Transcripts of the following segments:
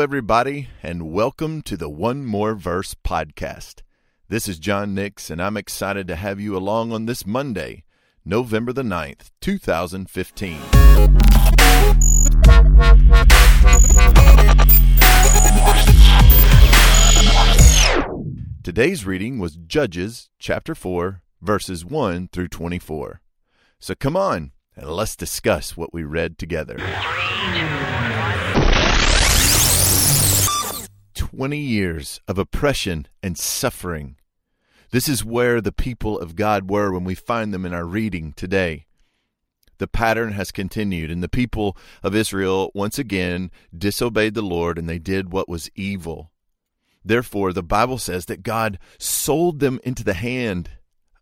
everybody, and welcome to the One More Verse podcast. This is John Nix, and I'm excited to have you along on this Monday, November the 9th, 2015. Today's reading was Judges chapter 4, verses 1 through 24. So come on, and let's discuss what we read together. 20 years of oppression and suffering. This is where the people of God were when we find them in our reading today. The pattern has continued, and the people of Israel once again disobeyed the Lord and they did what was evil. Therefore, the Bible says that God sold them into the hand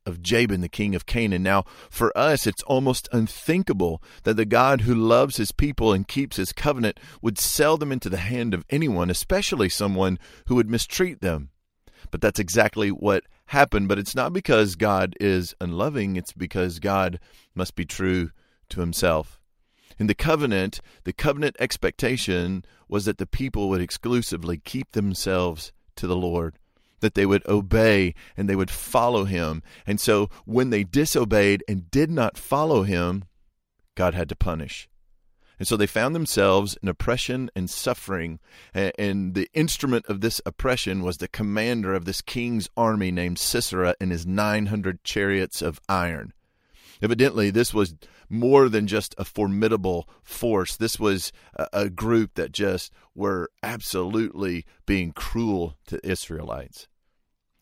of Jabin, the king of Canaan. Now, for us, it's almost unthinkable that the God who loves his people and keeps his covenant would sell them into the hand of anyone, especially someone who would mistreat them. But that's exactly what happened. But it's not because God is unloving, it's because God must be true to himself. In the covenant, the covenant expectation was that the people would exclusively keep themselves to the Lord that they would obey and they would follow him. And so when they disobeyed and did not follow him, God had to punish. And so they found themselves in oppression and suffering. And the instrument of this oppression was the commander of this king's army named Sisera and his 900 chariots of iron. Evidently, this was more than just a formidable force. This was a, a group that just were absolutely being cruel to Israelites.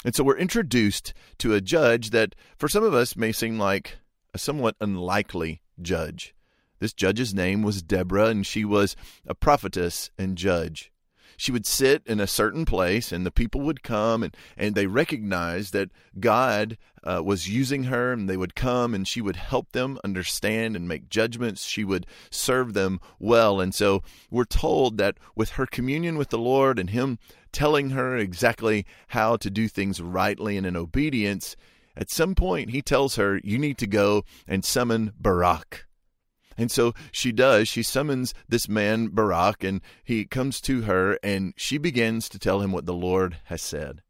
And so we're introduced to a judge that, for some of us, may seem like a somewhat unlikely judge. This judge's name was Deborah, and she was a prophetess and judge she would sit in a certain place and the people would come and, and they recognized that God uh, was using her and they would come and she would help them understand and make judgments. She would serve them well. And so we're told that with her communion with the Lord and Him telling her exactly how to do things rightly and in obedience, at some point He tells her, You need to go and summon Barak. And so she does. She summons this man, Barak, and he comes to her and she begins to tell him what the Lord has said.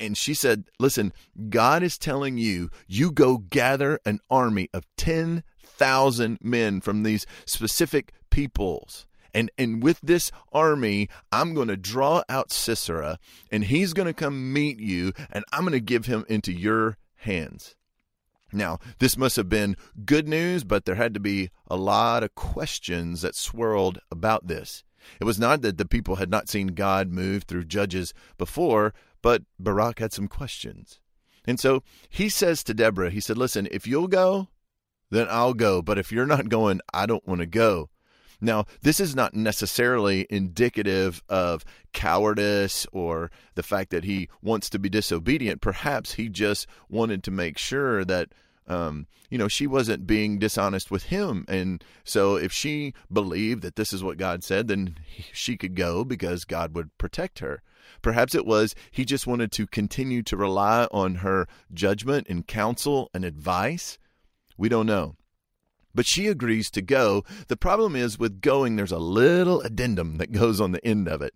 And she said, Listen, God is telling you, you go gather an army of 10,000 men from these specific peoples. And, and with this army, I'm going to draw out Sisera, and he's going to come meet you, and I'm going to give him into your hands. Now, this must have been good news, but there had to be a lot of questions that swirled about this. It was not that the people had not seen God move through judges before, but Barak had some questions. And so he says to Deborah, he said, Listen, if you'll go, then I'll go. But if you're not going, I don't want to go. Now, this is not necessarily indicative of cowardice or the fact that he wants to be disobedient. Perhaps he just wanted to make sure that um, you know, she wasn't being dishonest with him. And so if she believed that this is what God said, then she could go because God would protect her. Perhaps it was he just wanted to continue to rely on her judgment and counsel and advice. We don't know but she agrees to go. The problem is with going, there's a little addendum that goes on the end of it.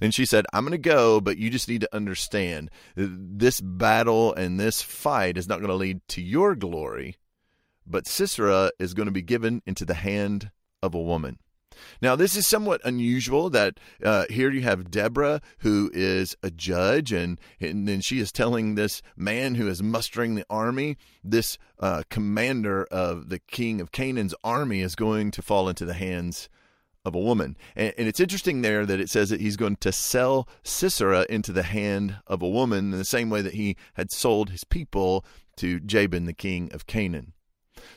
And she said, I'm going to go, but you just need to understand uh, this battle and this fight is not going to lead to your glory, but Sisera is going to be given into the hand of a woman. Now, this is somewhat unusual that uh, here you have Deborah, who is a judge, and, and then she is telling this man who is mustering the army, this uh, commander of the king of Canaan's army is going to fall into the hands of a woman. And, and, it's interesting there that it says that he's going to sell Sisera into the hand of a woman in the same way that he had sold his people to Jabin, the king of Canaan.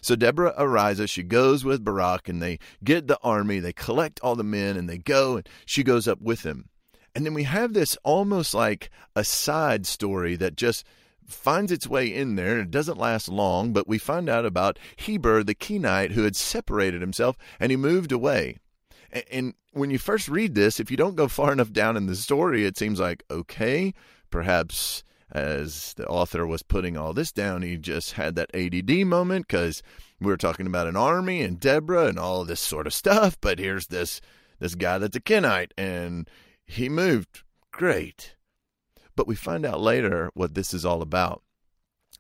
So Deborah arises, she goes with Barak, and they get the army, they collect all the men, and they go, and she goes up with him. And then we have this almost like a side story that just finds its way in there. It doesn't last long, but we find out about Heber the Kenite who had separated himself and he moved away. And when you first read this, if you don't go far enough down in the story, it seems like, okay, perhaps as the author was putting all this down, he just had that ADD moment because we were talking about an army and Deborah and all this sort of stuff. But here's this this guy that's a Kenite, and he moved. Great. But we find out later what this is all about.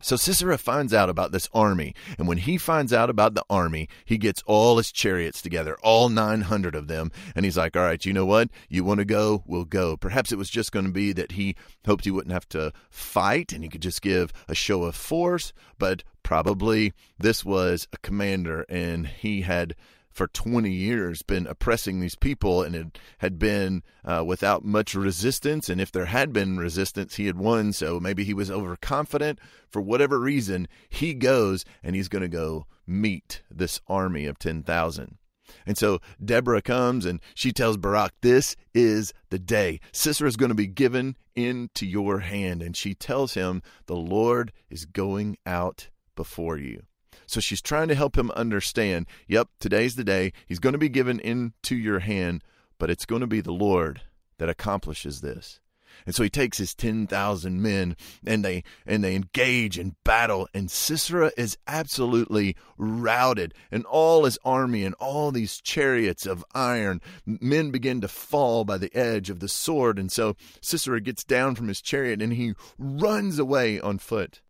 So Sisera finds out about this army, and when he finds out about the army, he gets all his chariots together, all 900 of them, and he's like, All right, you know what? You want to go? We'll go. Perhaps it was just going to be that he hoped he wouldn't have to fight and he could just give a show of force, but probably this was a commander and he had for 20 years been oppressing these people and it had been uh, without much resistance. And if there had been resistance, he had won. So maybe he was overconfident. For whatever reason, he goes and he's going to go meet this army of 10,000. And so Deborah comes and she tells Barak, This is the day. Sisera is going to be given into your hand. And she tells him, The Lord is going out before you. So she's trying to help him understand yep, today's the day. He's going to be given into your hand, but it's going to be the Lord that accomplishes this. And so he takes his 10,000 men and they and they engage in battle and Sisera is absolutely routed and all his army and all these chariots of iron men begin to fall by the edge of the sword and so Sisera gets down from his chariot and he runs away on foot.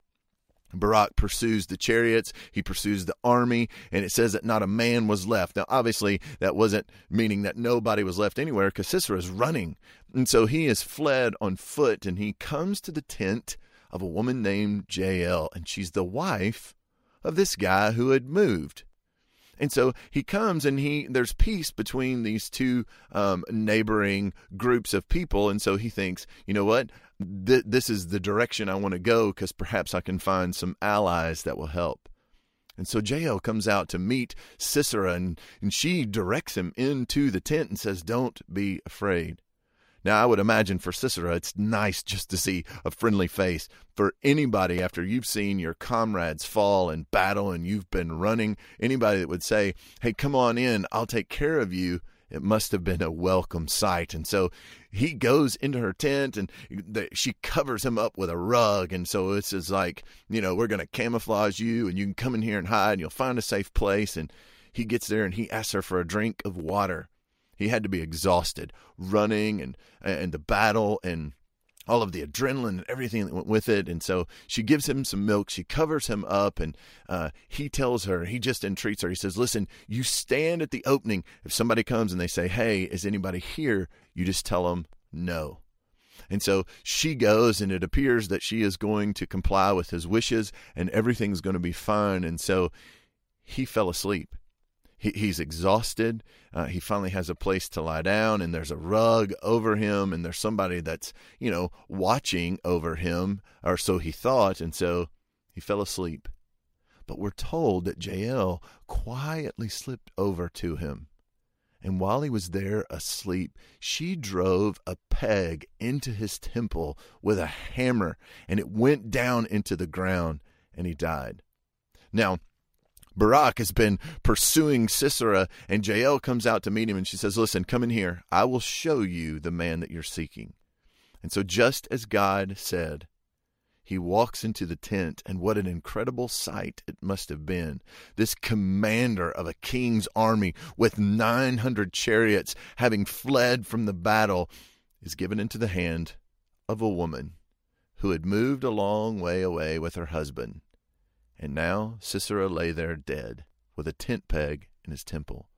Barak pursues the chariots, he pursues the army, and it says that not a man was left. Now, obviously, that wasn't meaning that nobody was left anywhere because Sisera is running. And so he is fled on foot, and he comes to the tent of a woman named Jael, and she's the wife of this guy who had moved. And so he comes and he there's peace between these two um, neighboring groups of people, and so he thinks, you know what, Th- this is the direction I want to go because perhaps I can find some allies that will help. And so Jael comes out to meet Sisera, and, and she directs him into the tent and says, Don't be afraid. Now, I would imagine for Sisera, it's nice just to see a friendly face. For anybody, after you've seen your comrades fall in battle and you've been running, anybody that would say, Hey, come on in, I'll take care of you, it must have been a welcome sight. And so he goes into her tent and she covers him up with a rug. And so it's is like, you know, we're going to camouflage you and you can come in here and hide and you'll find a safe place. And he gets there and he asks her for a drink of water. He had to be exhausted running and and the battle and all of the adrenaline and everything that went with it. And so she gives him some milk. She covers him up, and uh, he tells her, he just entreats her. He says, Listen, you stand at the opening. If somebody comes and they say, Hey, is anybody here? You just tell them no. And so she goes, and it appears that she is going to comply with his wishes, and everything's going to be fine. And so he fell asleep he, he's exhausted. Uh, he finally has a place to lie down, and there's a rug over him, and there's somebody that's, you know, watching over him, or so he thought, and so he fell asleep. But we're told that Jael quietly slipped over to him. And while he was there asleep, she drove a peg into his temple with a hammer, and it went down into the ground, and he died. Now, Barak has been pursuing Sisera, and Jael comes out to meet him, and she says, Listen, come in here. I will show you the man that you're seeking. And so, just as God said, he walks into the tent, and what an incredible sight it must have been. This commander of a king's army with 900 chariots, having fled from the battle, is given into the hand of a woman who had moved a long way away with her husband and now Sisera lay there dead, with a tent peg in his temple.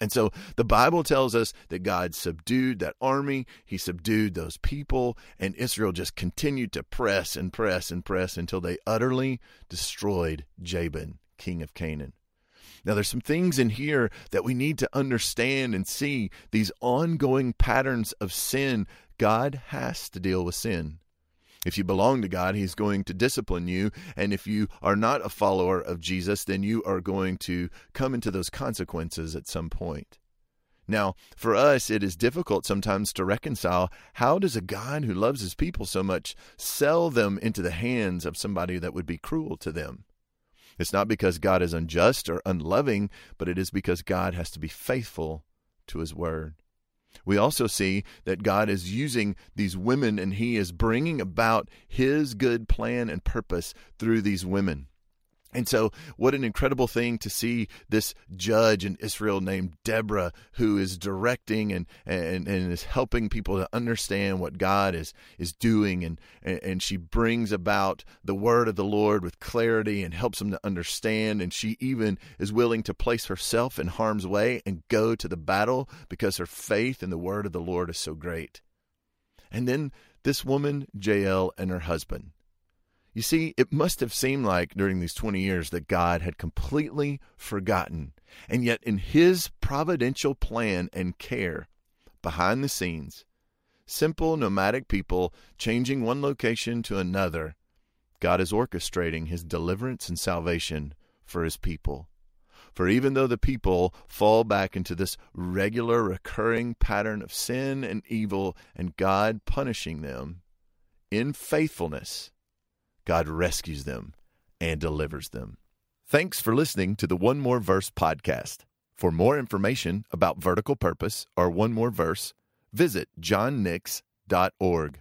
And so the Bible tells us that God subdued that army, he subdued those people, and Israel just continued to press and press and press until they utterly destroyed Jabin, king of Canaan. Now, there's some things in here that we need to understand and see these ongoing patterns of sin. God has to deal with sin. If you belong to God, He's going to discipline you. And if you are not a follower of Jesus, then you are going to come into those consequences at some point. Now, for us, it is difficult sometimes to reconcile how does a God who loves his people so much sell them into the hands of somebody that would be cruel to them? It's not because God is unjust or unloving, but it is because God has to be faithful to his word. We also see that God is using these women and He is bringing about His good plan and purpose through these women. And so, what an incredible thing to see this judge in Israel named Deborah, who is directing and, and, and is helping people to understand what God is, is doing. And, and she brings about the word of the Lord with clarity and helps them to understand. And she even is willing to place herself in harm's way and go to the battle because her faith in the word of the Lord is so great. And then this woman, Jael, and her husband you see, it must have seemed like during these 20 years that God had completely forgotten. And yet, in His providential plan and care behind the scenes, simple nomadic people changing one location to another, God is orchestrating His deliverance and salvation for His people. For even though the people fall back into this regular, recurring pattern of sin and evil and God punishing them, in faithfulness, God rescues them and delivers them. Thanks for listening to the One More Verse podcast. For more information about vertical purpose or One More Verse, visit johnnix.org.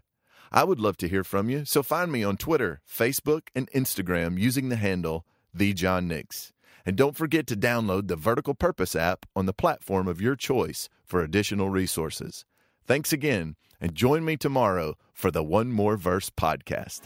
I would love to hear from you, so find me on Twitter, Facebook, and Instagram using the handle The John Nix. And don't forget to download the Vertical Purpose app on the platform of your choice for additional resources. Thanks again, and join me tomorrow for the One More Verse podcast.